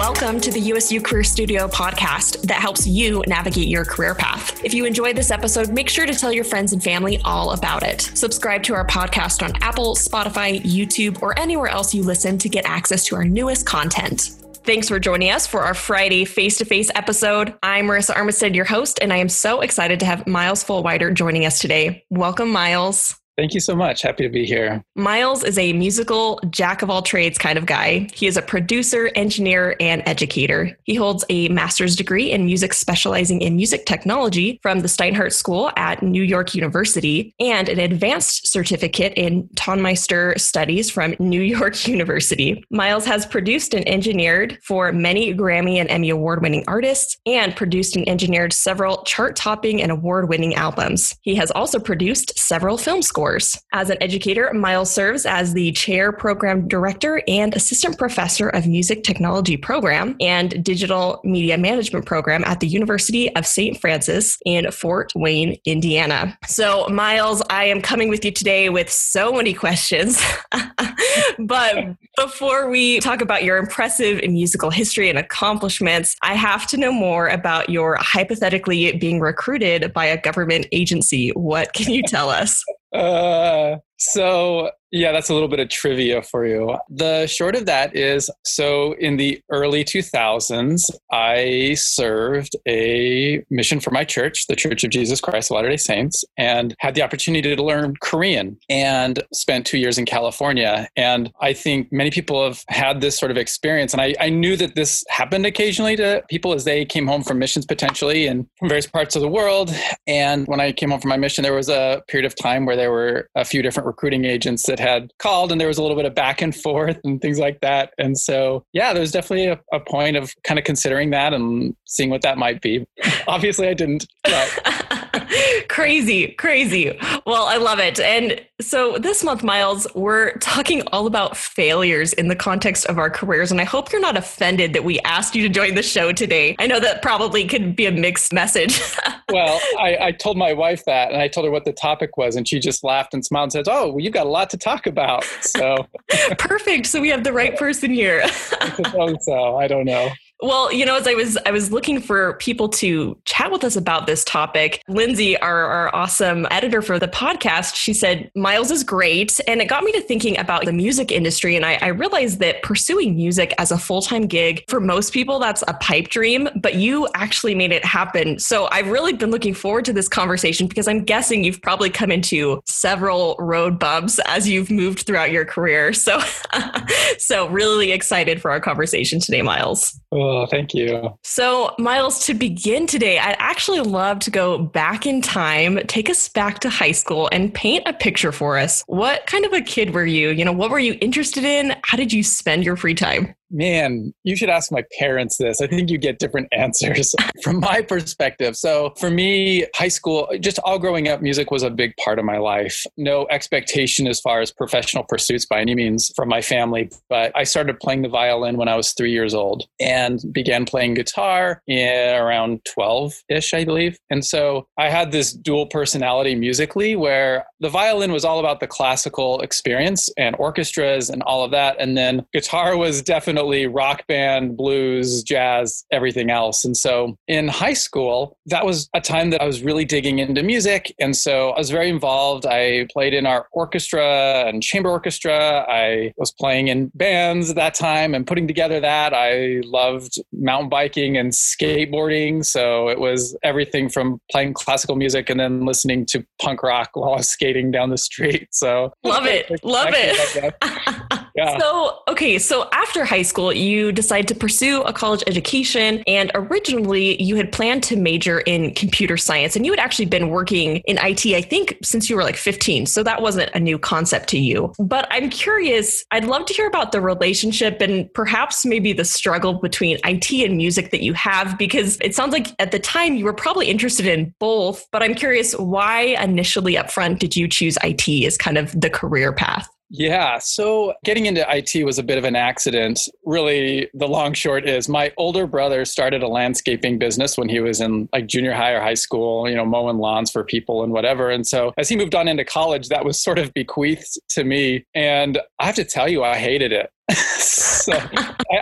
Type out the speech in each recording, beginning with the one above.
Welcome to the USU Career Studio podcast that helps you navigate your career path. If you enjoyed this episode, make sure to tell your friends and family all about it. Subscribe to our podcast on Apple, Spotify, YouTube, or anywhere else you listen to get access to our newest content. Thanks for joining us for our Friday face to face episode. I'm Marissa Armistead, your host, and I am so excited to have Miles Fullwider joining us today. Welcome, Miles. Thank you so much. Happy to be here. Miles is a musical jack of all trades kind of guy. He is a producer, engineer, and educator. He holds a master's degree in music specializing in music technology from the Steinhardt School at New York University and an advanced certificate in Tonmeister studies from New York University. Miles has produced and engineered for many Grammy and Emmy award winning artists and produced and engineered several chart topping and award winning albums. He has also produced several film scores as an educator, Miles serves as the chair program director and assistant professor of music technology program and digital media management program at the University of St. Francis in Fort Wayne, Indiana. So, Miles, I am coming with you today with so many questions. but before we talk about your impressive musical history and accomplishments, I have to know more about your hypothetically being recruited by a government agency. What can you tell us? Uh, so yeah, that's a little bit of trivia for you. The short of that is so in the early 2000s, I served a mission for my church, the Church of Jesus Christ of Latter day Saints, and had the opportunity to learn Korean and spent two years in California. And I think many people have had this sort of experience. And I, I knew that this happened occasionally to people as they came home from missions potentially from various parts of the world. And when I came home from my mission, there was a period of time where there were a few different recruiting agents that had called and there was a little bit of back and forth and things like that. And so, yeah, there was definitely a, a point of kind of considering that and seeing what that might be. Obviously, I didn't. crazy, crazy. Well, I love it. And so this month, Miles, we're talking all about failures in the context of our careers. And I hope you're not offended that we asked you to join the show today. I know that probably could be a mixed message. well, I, I, told my wife that and I told her what the topic was, and she just laughed and smiled and says, Oh, well, you've got a lot to talk about. So perfect. So we have the right person here. So. I don't know. Well, you know, as I was I was looking for people to chat with us about this topic, Lindsay, our, our awesome editor for the podcast, she said Miles is great, and it got me to thinking about the music industry. And I, I realized that pursuing music as a full time gig for most people that's a pipe dream, but you actually made it happen. So I've really been looking forward to this conversation because I'm guessing you've probably come into several road bumps as you've moved throughout your career. So, so really excited for our conversation today, Miles. Oh, thank you. So, Miles, to begin today, I'd actually love to go back in time, take us back to high school, and paint a picture for us. What kind of a kid were you? You know, what were you interested in? How did you spend your free time? Man, you should ask my parents this. I think you get different answers from my perspective. So, for me, high school, just all growing up, music was a big part of my life. No expectation as far as professional pursuits by any means from my family, but I started playing the violin when I was three years old and began playing guitar around 12 ish, I believe. And so I had this dual personality musically where the violin was all about the classical experience and orchestras and all of that. And then guitar was definitely definitely rock band, blues, jazz, everything else. And so in high school, that was a time that I was really digging into music. And so I was very involved. I played in our orchestra and chamber orchestra. I was playing in bands at that time and putting together that. I loved mountain biking and skateboarding. So it was everything from playing classical music and then listening to punk rock while I was skating down the street. So love it. Love it. yeah. So, okay. So after high school, you decided to pursue a college education. And originally, you had planned to major in computer science. And you had actually been working in IT, I think, since you were like 15. So that wasn't a new concept to you. But I'm curious, I'd love to hear about the relationship and perhaps maybe the struggle between IT and music that you have, because it sounds like at the time you were probably interested in both. But I'm curious, why initially upfront did you choose IT as kind of the career path? Yeah. So getting into IT was a bit of an accident. Really, the long short is my older brother started a landscaping business when he was in like junior high or high school, you know, mowing lawns for people and whatever. And so as he moved on into college, that was sort of bequeathed to me. And I have to tell you, I hated it. so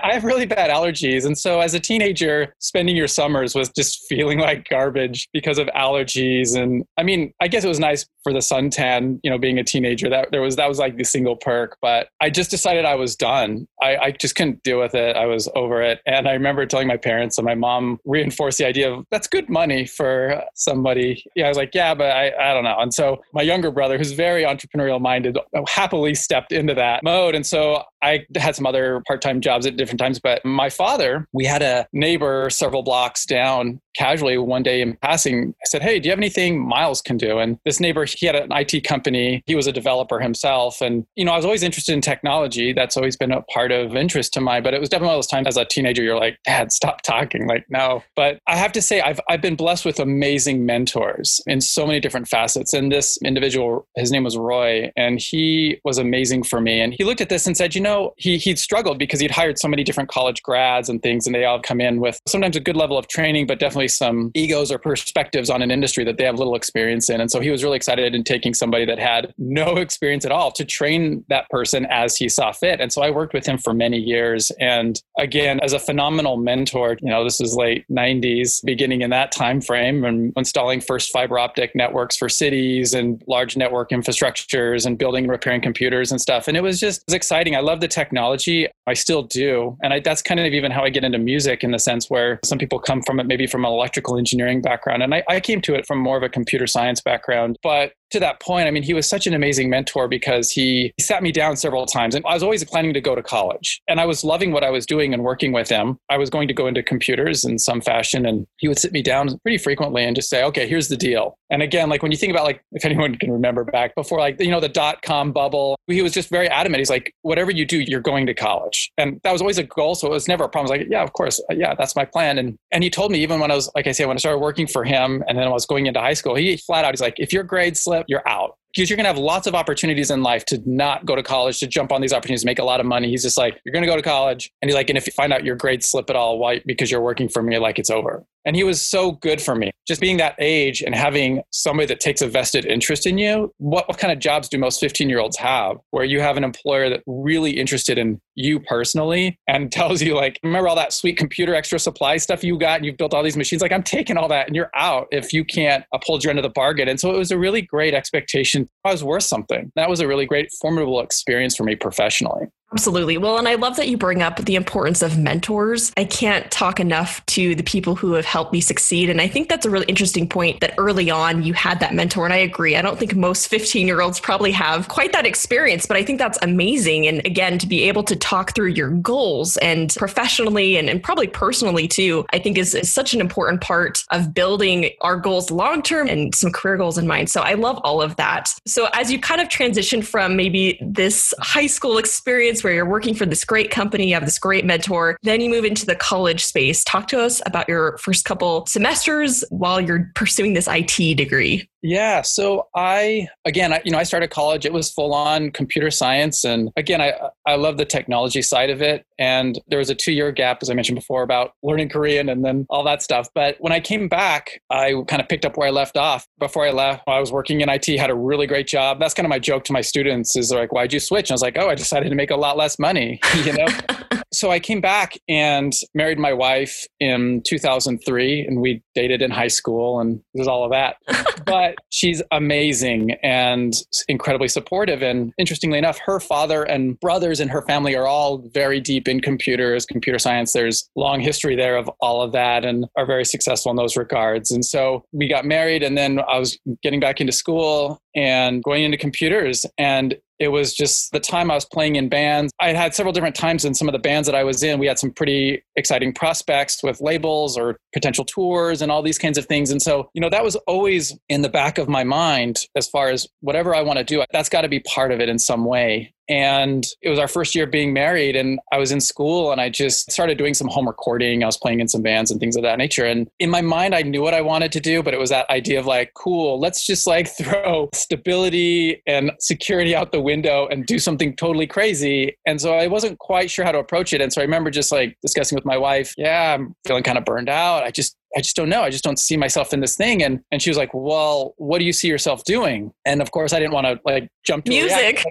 I, have really bad allergies. And so as a teenager, spending your summers was just feeling like garbage because of allergies. And I mean, I guess it was nice for the suntan, you know, being a teenager. That there was that was like the single perk. But I just decided I was done. I, I just couldn't deal with it. I was over it. And I remember telling my parents and my mom reinforced the idea of that's good money for somebody. Yeah, I was like, yeah, but I, I don't know. And so my younger brother, who's very entrepreneurial minded, happily stepped into that mode. And so I had some other part time jobs at different times, but my father, we had a neighbor several blocks down casually one day in passing. I said, Hey, do you have anything Miles can do? And this neighbor, he had an IT company. He was a developer himself. And, you know, I was always interested in technology. That's always been a part of interest to mine. But it was definitely those times as a teenager, you're like, Dad, stop talking. Like, no. But I have to say, I've, I've been blessed with amazing mentors in so many different facets. And this individual, his name was Roy, and he was amazing for me. And he looked at this and said, you know, he, he'd struggled because he'd hired so many different college grads and things, and they all come in with sometimes a good level of training, but definitely some egos or perspectives on an industry that they have little experience in. And so he was really excited in taking somebody that had no experience at all to train that person as he saw fit. And so I worked with him for many years. And again, as a phenomenal mentor, you know, this is late 90s, beginning in that time frame and installing first fiber optic networks for cities and large network infrastructures and building and repairing computers and stuff. And it was just it was exciting. I love the technology. I still do. And I, that's kind of even how I get into music in the sense where some people come from it maybe from an electrical engineering background. And I, I came to it from more of a computer science background. But to that point, I mean, he was such an amazing mentor because he, sat me down several times. And I was always planning to go to college. And I was loving what I was doing and working with him. I was going to go into computers in some fashion. And he would sit me down pretty frequently and just say, okay, here's the deal. And again, like when you think about like, if anyone can remember back before, like, you know, the dot com bubble, he was just very adamant. He's like, whatever you do, you're going to college. And that was always a goal. So it was never a problem. I was like, yeah, of course. Uh, yeah, that's my plan. And, and he told me even when I was, like I say, when I started working for him and then I was going into high school, he flat out, he's like, if your grades slip, you're out because you're going to have lots of opportunities in life to not go to college, to jump on these opportunities, make a lot of money. He's just like, you're going to go to college. And he's like, and if you find out your grades slip at all, why? Because you're working for me, like it's over. And he was so good for me. Just being that age and having somebody that takes a vested interest in you. What, what kind of jobs do most 15 year olds have where you have an employer that really interested in you personally and tells you, like, remember all that sweet computer extra supply stuff you got and you've built all these machines? Like, I'm taking all that and you're out if you can't uphold your end of the bargain. And so it was a really great expectation. I was worth something. That was a really great, formidable experience for me professionally. Absolutely. Well, and I love that you bring up the importance of mentors. I can't talk enough to the people who have helped me succeed. And I think that's a really interesting point that early on you had that mentor. And I agree. I don't think most 15 year olds probably have quite that experience, but I think that's amazing. And again, to be able to talk through your goals and professionally and, and probably personally too, I think is, is such an important part of building our goals long term and some career goals in mind. So I love all of that. So as you kind of transition from maybe this high school experience, where you're working for this great company, you have this great mentor. Then you move into the college space. Talk to us about your first couple semesters while you're pursuing this IT degree. Yeah. So I, again, I, you know, I started college. It was full on computer science. And again, I, I love the technology side of it. And there was a two year gap, as I mentioned before, about learning Korean and then all that stuff. But when I came back, I kind of picked up where I left off. Before I left, I was working in IT, had a really great job. That's kind of my joke to my students is like, why'd you switch? And I was like, oh, I decided to make a lot less money, you know? so I came back and married my wife in 2003 and we dated in high school and there's all of that. but she's amazing and incredibly supportive. And interestingly enough, her father and brothers in her family are all very deep in computers, computer science. There's long history there of all of that and are very successful in those regards. And so we got married and then I was getting back into school and going into computers and it was just the time I was playing in bands. I had several different times in some of the bands that I was in. We had some pretty exciting prospects with labels or potential tours and all these kinds of things. And so, you know, that was always in the back of my mind as far as whatever I want to do, that's got to be part of it in some way. And it was our first year of being married, and I was in school and I just started doing some home recording. I was playing in some bands and things of that nature. And in my mind, I knew what I wanted to do, but it was that idea of like, cool, let's just like throw stability and security out the window and do something totally crazy. And so I wasn't quite sure how to approach it. And so I remember just like discussing with my wife, yeah, I'm feeling kind of burned out. I just I just don't know. I just don't see myself in this thing. And and she was like, Well, what do you see yourself doing? And of course I didn't want to like jump to music.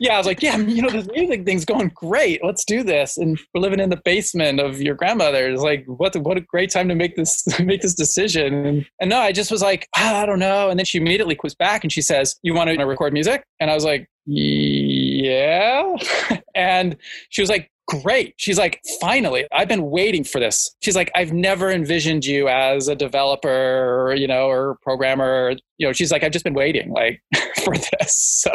yeah, I was like, yeah, you know, this music thing's going great. Let's do this. And we're living in the basement of your grandmother's. Like, what what a great time to make this make this decision. And, and no, I just was like, oh, I don't know. And then she immediately quits back and she says, "You want to record music?" And I was like, yeah. and she was like, great. She's like, finally, I've been waiting for this. She's like, I've never envisioned you as a developer, or, you know, or programmer. You know, she's like, I've just been waiting like for this. So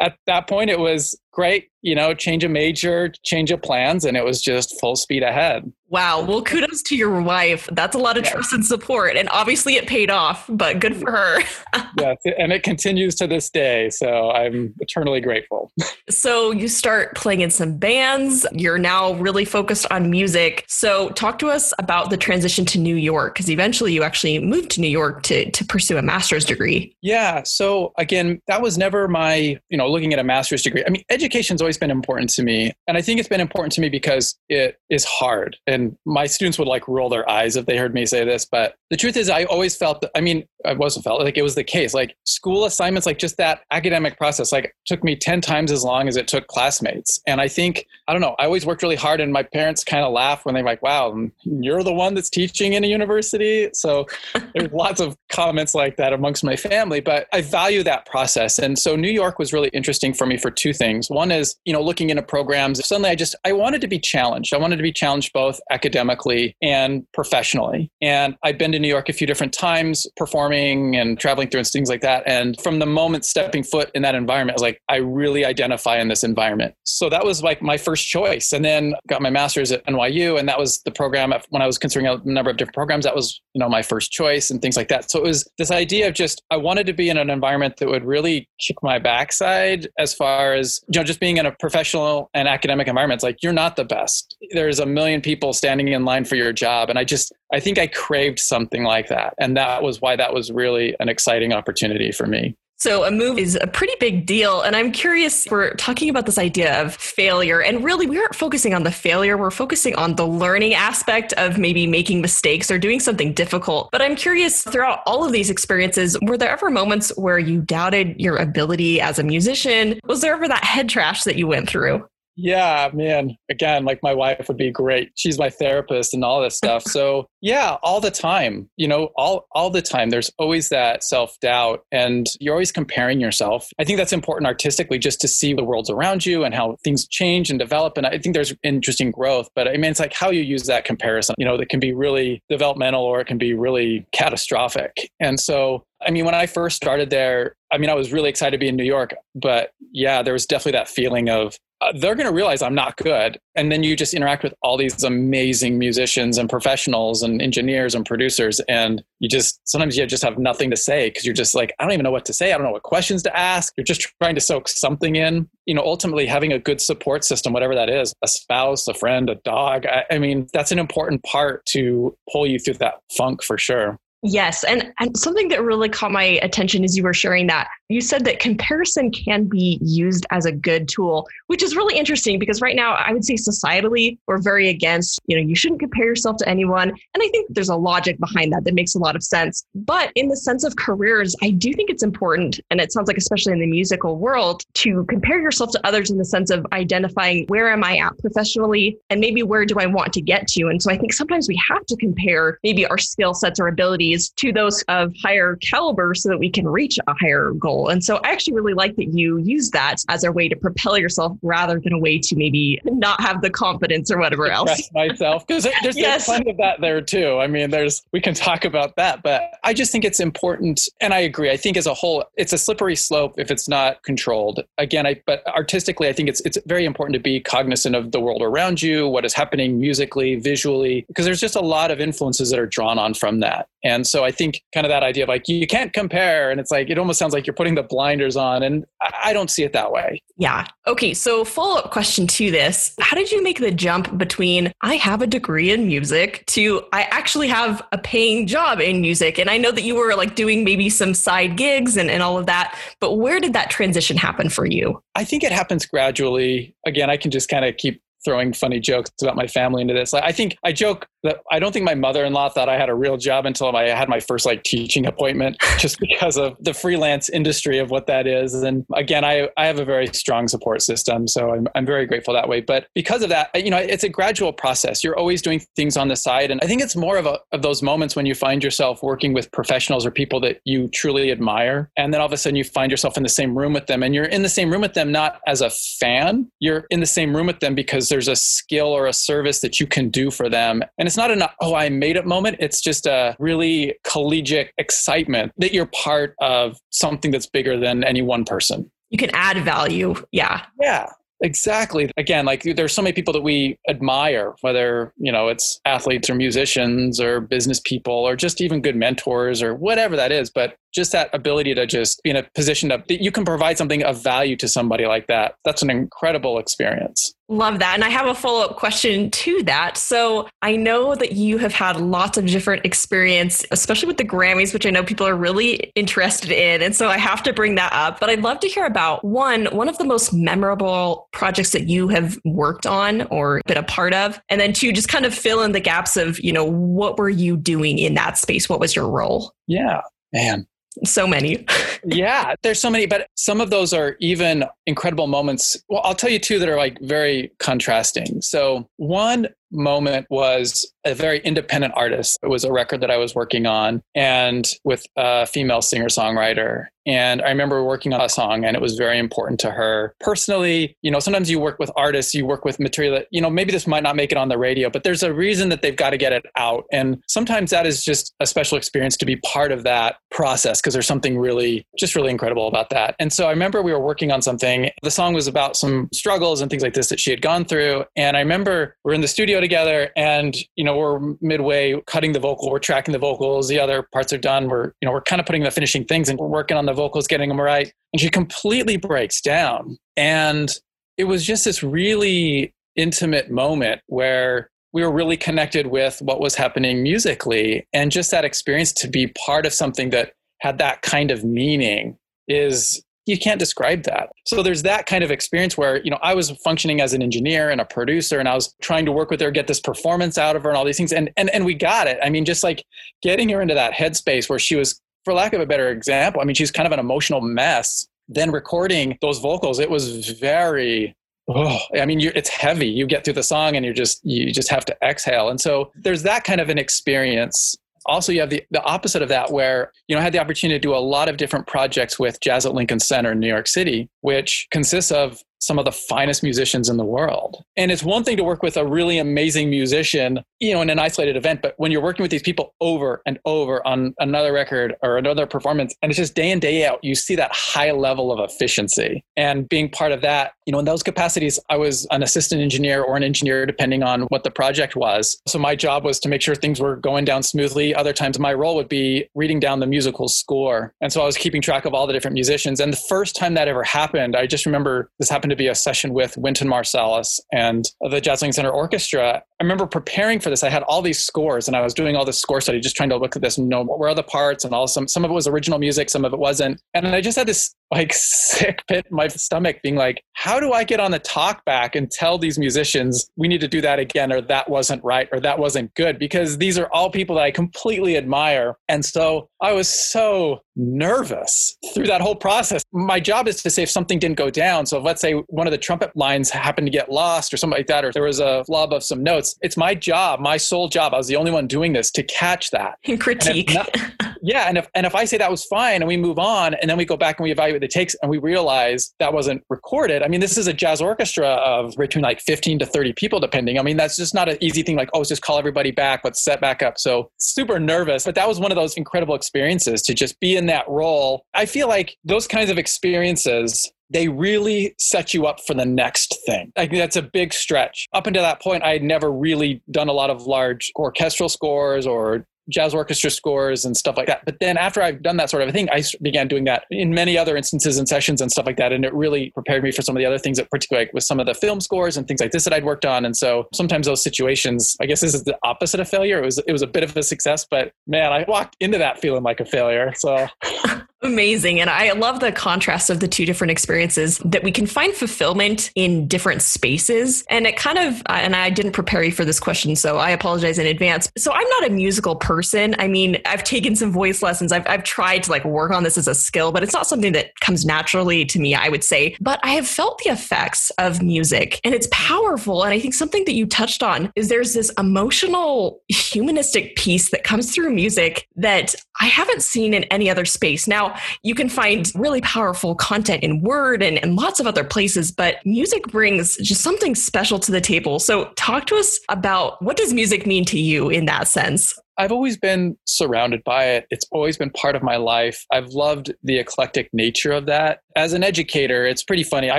at that point, it was great, you know, change of major, change of plans, and it was just full speed ahead. Wow. Well, kudos to your wife. That's a lot of trust and support. And obviously it paid off, but good for her. yes. And it continues to this day. So I'm eternally grateful. so you start playing in some bands. You're now really focused on music. So talk to us about the transition to New York, because eventually you actually moved to New York to, to pursue a master's degree. Yeah. So again, that was never my, you know, looking at a master's degree. I mean, education's always been important to me. And I think it's been important to me because it is hard. And my students would like roll their eyes if they heard me say this but the truth is i always felt that i mean i wasn't felt like it was the case. Like school assignments like just that academic process like took me 10 times as long as it took classmates. And i think i don't know i always worked really hard and my parents kind of laugh when they're like wow you're the one that's teaching in a university? So there's lots of comments like that amongst my family but i value that process. And so new york was really interesting for me for two things. One is you know looking into programs suddenly i just i wanted to be challenged. I wanted to be challenged both academically and professionally. And I've been to New York a few different times performing and traveling through and things like that. And from the moment stepping foot in that environment, I was like, I really identify in this environment. So that was like my first choice. And then got my master's at NYU. And that was the program when I was considering a number of different programs, that was, you know, my first choice and things like that. So it was this idea of just, I wanted to be in an environment that would really kick my backside as far as, you know, just being in a professional and academic environment. It's like, you're not the best. There's a million people standing in line for your job. And I just, I think I craved something like that. And that was why that was really an exciting opportunity for me. So, a move is a pretty big deal. And I'm curious, we're talking about this idea of failure. And really, we aren't focusing on the failure. We're focusing on the learning aspect of maybe making mistakes or doing something difficult. But I'm curious, throughout all of these experiences, were there ever moments where you doubted your ability as a musician? Was there ever that head trash that you went through? Yeah, man. Again, like my wife would be great. She's my therapist and all this stuff. So, yeah, all the time. You know, all all the time there's always that self-doubt and you're always comparing yourself. I think that's important artistically just to see the worlds around you and how things change and develop and I think there's interesting growth, but I mean it's like how you use that comparison. You know, that can be really developmental or it can be really catastrophic. And so I mean, when I first started there, I mean, I was really excited to be in New York, but yeah, there was definitely that feeling of uh, they're going to realize I'm not good. And then you just interact with all these amazing musicians and professionals and engineers and producers. And you just, sometimes you just have nothing to say because you're just like, I don't even know what to say. I don't know what questions to ask. You're just trying to soak something in. You know, ultimately having a good support system, whatever that is, a spouse, a friend, a dog. I, I mean, that's an important part to pull you through that funk for sure. Yes. And, and something that really caught my attention as you were sharing that, you said that comparison can be used as a good tool, which is really interesting because right now I would say societally we're very against, you know, you shouldn't compare yourself to anyone. And I think there's a logic behind that that makes a lot of sense. But in the sense of careers, I do think it's important. And it sounds like, especially in the musical world, to compare yourself to others in the sense of identifying where am I at professionally and maybe where do I want to get to. And so I think sometimes we have to compare maybe our skill sets or abilities to those of higher caliber so that we can reach a higher goal. And so I actually really like that you use that as a way to propel yourself rather than a way to maybe not have the confidence or whatever else. myself because there's, yes. there's plenty of that there too. I mean, there's we can talk about that, but I just think it's important, and I agree. I think as a whole, it's a slippery slope if it's not controlled. Again, I but artistically, I think it's it's very important to be cognizant of the world around you, what is happening musically, visually, because there's just a lot of influences that are drawn on from that. And and so I think kind of that idea of like, you can't compare. And it's like, it almost sounds like you're putting the blinders on. And I don't see it that way. Yeah. Okay. So, follow up question to this How did you make the jump between I have a degree in music to I actually have a paying job in music? And I know that you were like doing maybe some side gigs and, and all of that, but where did that transition happen for you? I think it happens gradually. Again, I can just kind of keep throwing funny jokes about my family into this. Like, I think I joke I don't think my mother-in-law thought I had a real job until I had my first like teaching appointment, just because of the freelance industry of what that is. And again, I, I have a very strong support system, so I'm, I'm very grateful that way. But because of that, you know, it's a gradual process. You're always doing things on the side, and I think it's more of a of those moments when you find yourself working with professionals or people that you truly admire, and then all of a sudden you find yourself in the same room with them, and you're in the same room with them not as a fan, you're in the same room with them because there's a skill or a service that you can do for them, and it's not an oh I made it moment. It's just a really collegiate excitement that you're part of something that's bigger than any one person. You can add value. Yeah. Yeah. Exactly. Again, like there's so many people that we admire, whether, you know, it's athletes or musicians or business people or just even good mentors or whatever that is. But just that ability to just be in a position that you can provide something of value to somebody like that. That's an incredible experience. Love that. And I have a follow up question to that. So I know that you have had lots of different experience, especially with the Grammys, which I know people are really interested in. And so I have to bring that up. But I'd love to hear about one, one of the most memorable projects that you have worked on or been a part of. And then two, just kind of fill in the gaps of, you know, what were you doing in that space? What was your role? Yeah. Man, so many. yeah, there's so many, but some of those are even incredible moments. Well, I'll tell you two that are like very contrasting. So, one moment was a very independent artist. It was a record that I was working on and with a female singer songwriter. And I remember working on a song and it was very important to her. Personally, you know, sometimes you work with artists, you work with material that, you know, maybe this might not make it on the radio, but there's a reason that they've got to get it out. And sometimes that is just a special experience to be part of that process because there's something really, just really incredible about that. And so I remember we were working on something. The song was about some struggles and things like this that she had gone through. And I remember we're in the studio together and, you know, we're midway cutting the vocal, we're tracking the vocals, the other parts are done. We're, you know, we're kind of putting the finishing things and we're working on the vocals, getting them right. And she completely breaks down. And it was just this really intimate moment where we were really connected with what was happening musically. And just that experience to be part of something that had that kind of meaning is you can't describe that. So there's that kind of experience where, you know, I was functioning as an engineer and a producer and I was trying to work with her, get this performance out of her and all these things. And and and we got it. I mean, just like getting her into that headspace where she was, for lack of a better example, I mean, she's kind of an emotional mess. Then recording those vocals, it was very Oh, I mean, it's heavy. You get through the song and you just you just have to exhale. And so there's that kind of an experience also you have the, the opposite of that where you know i had the opportunity to do a lot of different projects with jazz at lincoln center in new york city which consists of some of the finest musicians in the world. And it's one thing to work with a really amazing musician, you know, in an isolated event, but when you're working with these people over and over on another record or another performance, and it's just day in, day out, you see that high level of efficiency. And being part of that, you know, in those capacities, I was an assistant engineer or an engineer, depending on what the project was. So my job was to make sure things were going down smoothly. Other times, my role would be reading down the musical score. And so I was keeping track of all the different musicians. And the first time that ever happened, I just remember this happened happened to be a session with Wynton Marsalis and the Jazz Lincoln Center Orchestra. I remember preparing for this. I had all these scores and I was doing all this score study, just trying to look at this and know where are the parts and all some some of it was original music, some of it wasn't. And I just had this like sick pit in my stomach being like, how do I get on the talk back and tell these musicians we need to do that again or that wasn't right or that wasn't good? Because these are all people that I completely admire. And so I was so nervous through that whole process. My job is to say if something didn't go down. So if let's say one of the trumpet lines happened to get lost or something like that, or there was a flub of some notes, it's my job, my sole job. I was the only one doing this to catch that. Critique. And not, yeah. And if, and if I say that was fine and we move on and then we go back and we evaluate the takes and we realize that wasn't recorded. I mean, this is a jazz orchestra of between like 15 to 30 people, depending. I mean, that's just not an easy thing like, oh, just call everybody back, let's set back up. So super nervous. But that was one of those incredible experiences to just be in that role. I feel like those kinds of experiences they really set you up for the next thing. Like that's a big stretch. Up until that point, I had never really done a lot of large orchestral scores or jazz orchestra scores and stuff like that. But then after I've done that sort of a thing, I began doing that in many other instances and sessions and stuff like that. And it really prepared me for some of the other things that particularly like with some of the film scores and things like this that I'd worked on. And so sometimes those situations, I guess this is the opposite of failure. It was, it was a bit of a success, but man, I walked into that feeling like a failure. So Amazing. And I love the contrast of the two different experiences that we can find fulfillment in different spaces. And it kind of, uh, and I didn't prepare you for this question, so I apologize in advance. So I'm not a musical person. I mean, I've taken some voice lessons. I've, I've tried to like work on this as a skill, but it's not something that comes naturally to me, I would say. But I have felt the effects of music and it's powerful. And I think something that you touched on is there's this emotional, humanistic piece that comes through music that I haven't seen in any other space. Now, you can find really powerful content in Word and, and lots of other places, but music brings just something special to the table. So talk to us about what does music mean to you in that sense? I've always been surrounded by it. It's always been part of my life. I've loved the eclectic nature of that. As an educator, it's pretty funny. I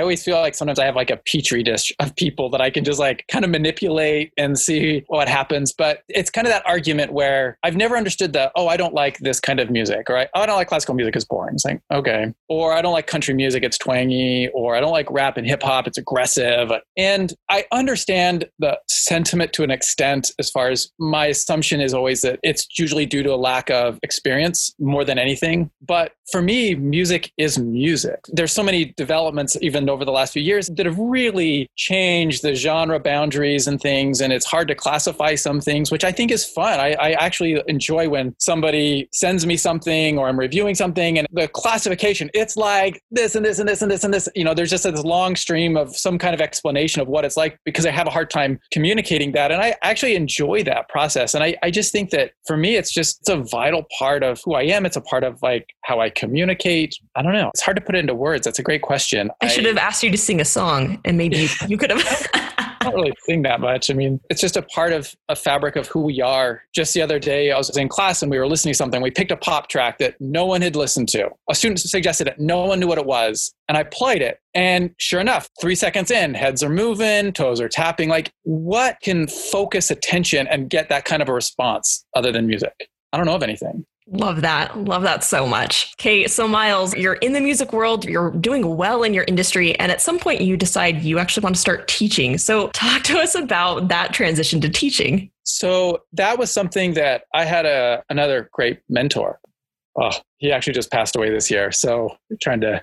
always feel like sometimes I have like a petri dish of people that I can just like kind of manipulate and see what happens. But it's kind of that argument where I've never understood that, oh, I don't like this kind of music, or oh, I don't like classical music, it's boring. It's like, okay. Or I don't like country music, it's twangy. Or I don't like rap and hip hop, it's aggressive. And I understand the sentiment to an extent as far as my assumption is always that it, it's usually due to a lack of experience more than anything. But for me, music is music. There's so many developments, even over the last few years, that have really changed the genre boundaries and things. And it's hard to classify some things, which I think is fun. I, I actually enjoy when somebody sends me something or I'm reviewing something and the classification, it's like this and this and this and this and this. You know, there's just this long stream of some kind of explanation of what it's like because I have a hard time communicating that. And I actually enjoy that process. And I, I just think that for me, it's just it's a vital part of who I am. It's a part of like how I communicate. I don't know. It's hard to put into words. That's a great question. I, I should have asked you to sing a song and maybe you, you could have. I don't really sing that much. I mean, it's just a part of a fabric of who we are. Just the other day, I was in class and we were listening to something. We picked a pop track that no one had listened to. A student suggested it. No one knew what it was. And I played it. And sure enough, three seconds in, heads are moving, toes are tapping. Like, what can focus attention and get that kind of a response other than music? I don't know of anything. Love that. Love that so much. Okay, so Miles, you're in the music world, you're doing well in your industry, and at some point you decide you actually want to start teaching. So, talk to us about that transition to teaching. So, that was something that I had a another great mentor. Oh, he actually just passed away this year. So, trying to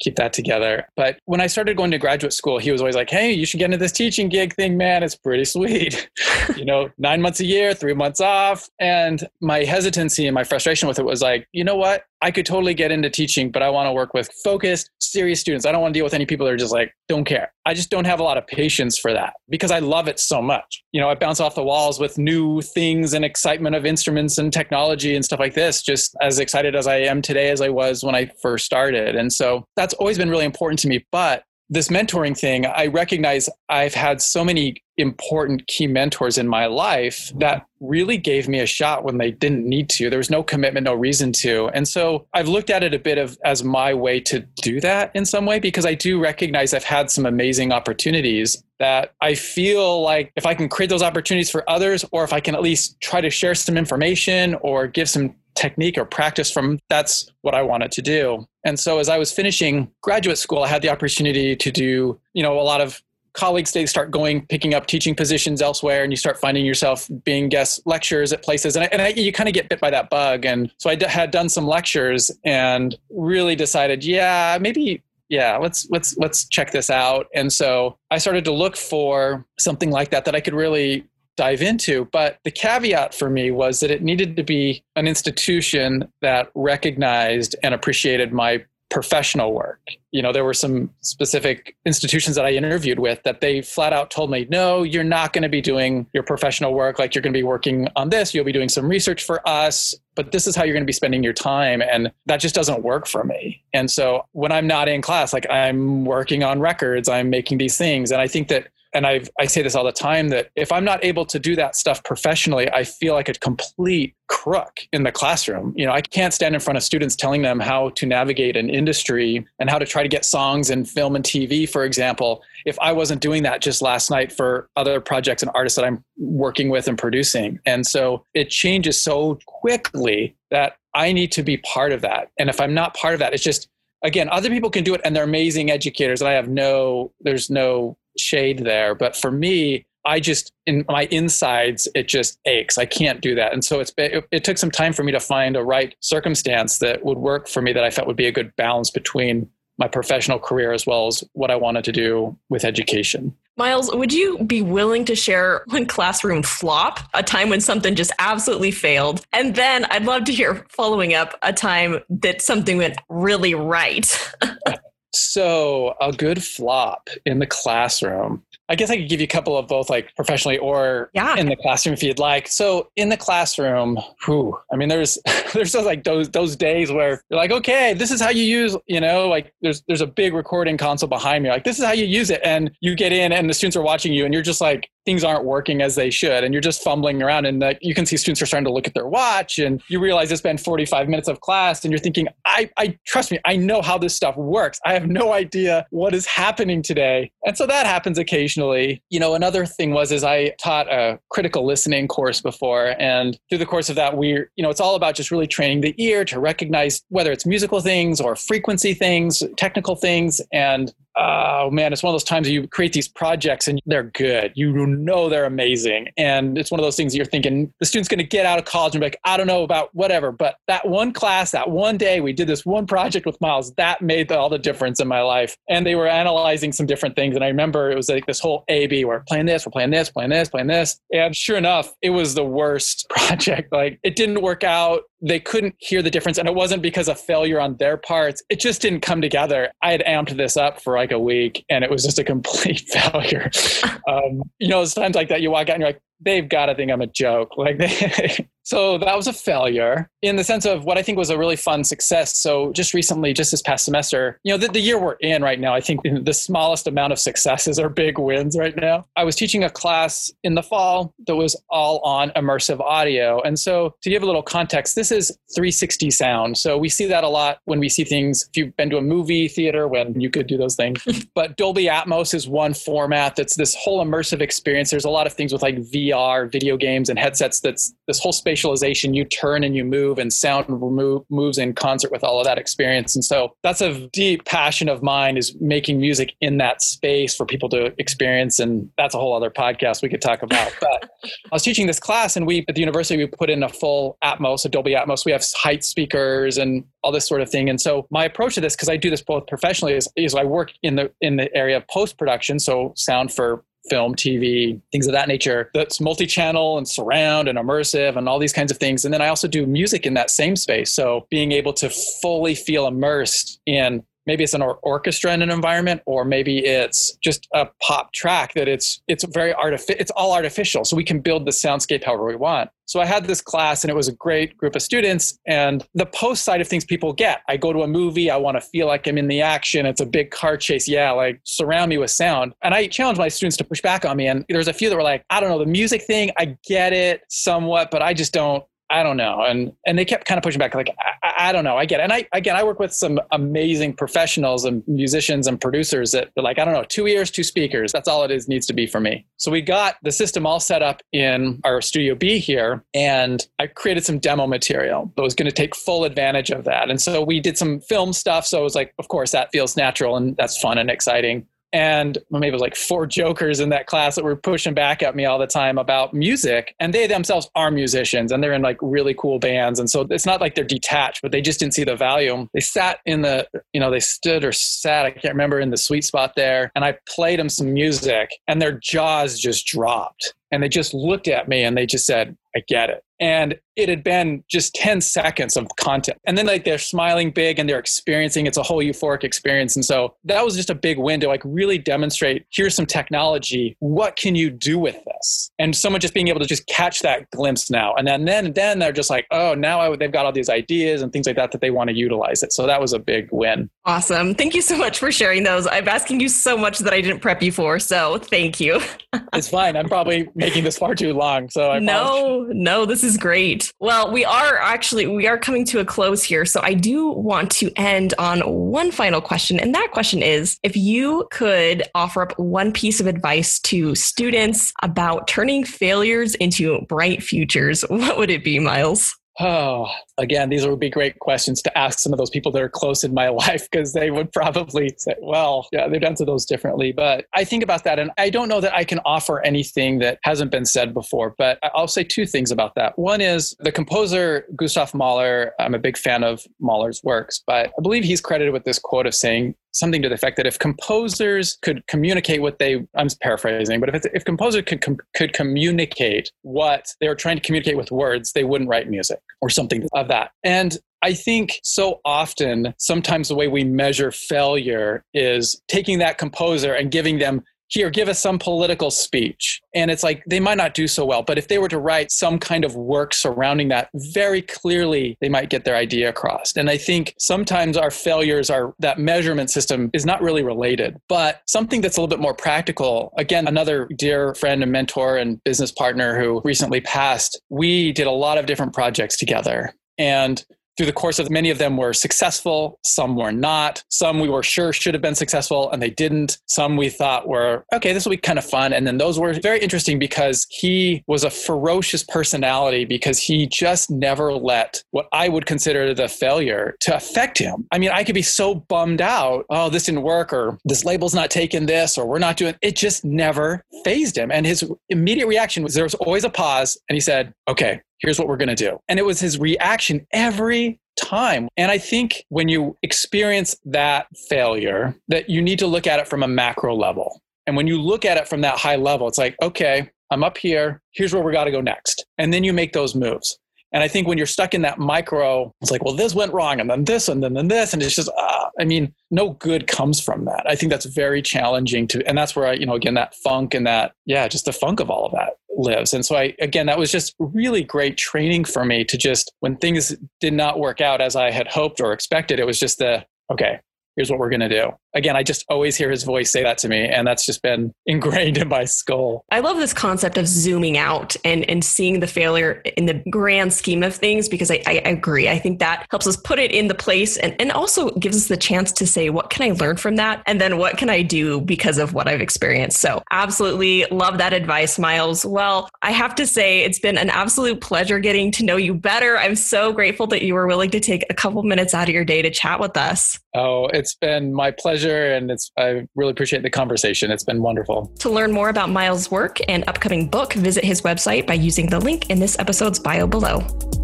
keep that together. But when I started going to graduate school, he was always like, hey, you should get into this teaching gig thing, man. It's pretty sweet. you know, nine months a year, three months off. And my hesitancy and my frustration with it was like, you know what? I could totally get into teaching, but I want to work with focused, serious students. I don't want to deal with any people that are just like, don't care. I just don't have a lot of patience for that because I love it so much. You know, I bounce off the walls with new things and excitement of instruments and technology and stuff like this, just as excited as I am today as I was when I first started. And so that's always been really important to me. But this mentoring thing, I recognize I've had so many important key mentors in my life that really gave me a shot when they didn't need to. There was no commitment, no reason to. And so I've looked at it a bit of as my way to do that in some way because I do recognize I've had some amazing opportunities that I feel like if I can create those opportunities for others or if I can at least try to share some information or give some technique or practice from that's what I wanted to do. And so as I was finishing graduate school, I had the opportunity to do, you know, a lot of colleagues they start going picking up teaching positions elsewhere and you start finding yourself being guest lectures at places. And, I, and I, you kind of get bit by that bug. And so I d- had done some lectures and really decided yeah maybe yeah let's let's let's check this out. And so i started to look for something like that that i could really dive into. But the caveat for me was that it needed to be an institution that recognized and appreciated my professional work. You know, there were some specific institutions that I interviewed with that they flat out told me, no, you're not going to be doing your professional work. Like you're going to be working on this, you'll be doing some research for us, but this is how you're going to be spending your time. And that just doesn't work for me. And so when I'm not in class, like I'm working on records, I'm making these things. And I think that and I I say this all the time that if I'm not able to do that stuff professionally, I feel like a complete crook in the classroom. You know, I can't stand in front of students telling them how to navigate an industry and how to try to get songs in film and TV, for example, if I wasn't doing that just last night for other projects and artists that I'm working with and producing. And so it changes so quickly that I need to be part of that. And if I'm not part of that, it's just again, other people can do it and they're amazing educators and I have no there's no shade there. But for me, I just in my insides it just aches. I can't do that, and so it's it, it took some time for me to find a right circumstance that would work for me that I felt would be a good balance between my professional career as well as what I wanted to do with education. Miles, would you be willing to share one classroom flop, a time when something just absolutely failed? And then I'd love to hear following up a time that something went really right. so, a good flop in the classroom. I guess I could give you a couple of both, like professionally or yeah. in the classroom if you'd like. So in the classroom, whew, I mean, there's there's those like those those days where you're like, okay, this is how you use, you know, like there's there's a big recording console behind me, like this is how you use it, and you get in and the students are watching you, and you're just like, things aren't working as they should and you're just fumbling around and you can see students are starting to look at their watch and you realize it's been 45 minutes of class and you're thinking I, I trust me i know how this stuff works. I have no idea what is happening today. And so that happens occasionally. You know another thing was is i taught a critical listening course before and through the course of that we you know it's all about just really training the ear to recognize whether it's musical things or frequency things technical things and oh man, it's one of those times you create these projects and they're good. You know they're amazing. And it's one of those things you're thinking the student's going to get out of college and be like, I don't know about whatever. But that one class, that one day we did this one project with Miles, that made all the difference in my life. And they were analyzing some different things. And I remember it was like this whole A B, we're playing this, we're playing this, playing this, playing this. And sure enough, it was the worst project. Like it didn't work out they couldn't hear the difference and it wasn't because of failure on their parts it just didn't come together. I had amped this up for like a week and it was just a complete failure. Um, you know it's times like that you walk out and you're like they've got to think i'm a joke like they so that was a failure in the sense of what I think was a really fun success. So just recently, just this past semester, you know, the, the, year we're in right now, I think the smallest amount of successes are big wins right now. I was teaching a class in the fall that was all on immersive audio. And so to give a little context, this is 360 sound. So we see that a lot when we see things, if you've been to a movie theater when you could do those things. but Dolby Atmos is one format that's this whole immersive experience. There's a lot of things with like VR, video games, and headsets that's this whole spatialization you turn and you move and sound move, moves in concert with all of that experience. And so that's a deep passion of mine is making music in that space for people to experience and that's a whole other podcast we could talk about. But i was teaching this class and we at the university we put in a full atmos a Dolby atmos. We have height speakers and all this sort of thing. And so my approach to this because i do this both professionally is, is i work in the in the area of post production so sound for film, TV, things of that nature that's multi channel and surround and immersive and all these kinds of things. And then I also do music in that same space. So being able to fully feel immersed in maybe it's an or- orchestra in an environment or maybe it's just a pop track that it's it's very artificial it's all artificial so we can build the soundscape however we want. So i had this class and it was a great group of students and the post side of things people get. I go to a movie i want to feel like i'm in the action it's a big car chase yeah like surround me with sound. And i challenge my students to push back on me and there's a few that were like i don't know the music thing i get it somewhat but i just don't I don't know. And and they kept kind of pushing back, like, I, I, don't know. I get it. And I again I work with some amazing professionals and musicians and producers that like, I don't know, two ears, two speakers. That's all it is needs to be for me. So we got the system all set up in our studio B here, and I created some demo material that was going to take full advantage of that. And so we did some film stuff. So it was like, of course, that feels natural and that's fun and exciting and maybe it was like four jokers in that class that were pushing back at me all the time about music and they themselves are musicians and they're in like really cool bands and so it's not like they're detached but they just didn't see the value. They sat in the you know they stood or sat i can't remember in the sweet spot there and i played them some music and their jaws just dropped and they just looked at me and they just said i get it. And it had been just 10 seconds of content. And then like they're smiling big and they're experiencing it's a whole euphoric experience. And so that was just a big win to like really demonstrate here's some technology. What can you do with this? And someone just being able to just catch that glimpse now. And then then then they're just like oh now I, they've got all these ideas and things like that that they want to utilize it. So that was a big win awesome. Thank you so much for sharing those. I'm asking you so much that i didn't prep you for so thank you. It's fine. I'm probably making this far too long so I no no this is great. Well, we are actually we are coming to a close here, so I do want to end on one final question, and that question is: if you could offer up one piece of advice to students about turning failures into bright futures, what would it be, Miles? Oh, again, these would be great questions to ask some of those people that are close in my life because they would probably say, well, yeah, they've to those differently. But I think about that and I don't know that I can offer anything that hasn't been said before, but I'll say two things about that. One is the composer Gustav Mahler, I'm a big fan of Mahler's works, but I believe he's credited with this quote of saying, something to the effect that if composers could communicate what they I'm paraphrasing, but if if composers could com, could communicate what they were trying to communicate with words, they wouldn't write music or something of that. And I think so often, sometimes the way we measure failure is taking that composer and giving them here, give us some political speech. And it's like they might not do so well, but if they were to write some kind of work surrounding that, very clearly they might get their idea across. And I think sometimes our failures are that measurement system is not really related, but something that's a little bit more practical. Again, another dear friend and mentor and business partner who recently passed, we did a lot of different projects together. And through the course of many of them were successful some were not. Some we were sure should have been successful and they didn't. Some we thought were okay this will be kind of fun. And then those were very interesting because he was a ferocious personality because he just never let what i would consider the failure to affect him. I mean i could be so bummed out. Oh this didn't work or this label's not taking this or we're not doing it just never fazed him. And his immediate reaction was there was always a pause and he said okay here's what we're going to do. And it was his reaction every time. And I think when you experience that failure, that you need to look at it from a macro level. And when you look at it from that high level, it's like, okay, I'm up here. Here's where we got to go next. And then you make those moves. And I think when you're stuck in that micro, it's like, well, this went wrong, and then this, and then, then this, and it's just, uh, I mean, no good comes from that. I think that's very challenging to, and that's where I, you know, again, that funk and that, yeah, just the funk of all of that lives. And so I, again, that was just really great training for me to just, when things did not work out as I had hoped or expected, it was just the, okay, here's what we're going to do again, I just always hear his voice say that to me. And that's just been ingrained in my skull. I love this concept of zooming out and, and seeing the failure in the grand scheme of things because I, I agree. I think that helps us put it in the place and, and also gives us the chance to say, what can I learn from that? And then what can I do because of what I've experienced? So, absolutely love that advice, Miles. Well, I have to say, it's been an absolute pleasure getting to know you better. I'm so grateful that you were willing to take a couple minutes out of your day to chat with us. Oh, it's been my pleasure and it's I really appreciate the conversation. It's been wonderful. To learn more about Miles' work and upcoming book, visit his website by using the link in this episode's bio below.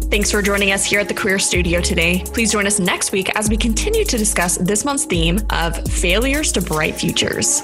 Thanks for joining us here at the Career Studio today. Please join us next week as we continue to discuss this month's theme of failures to bright futures.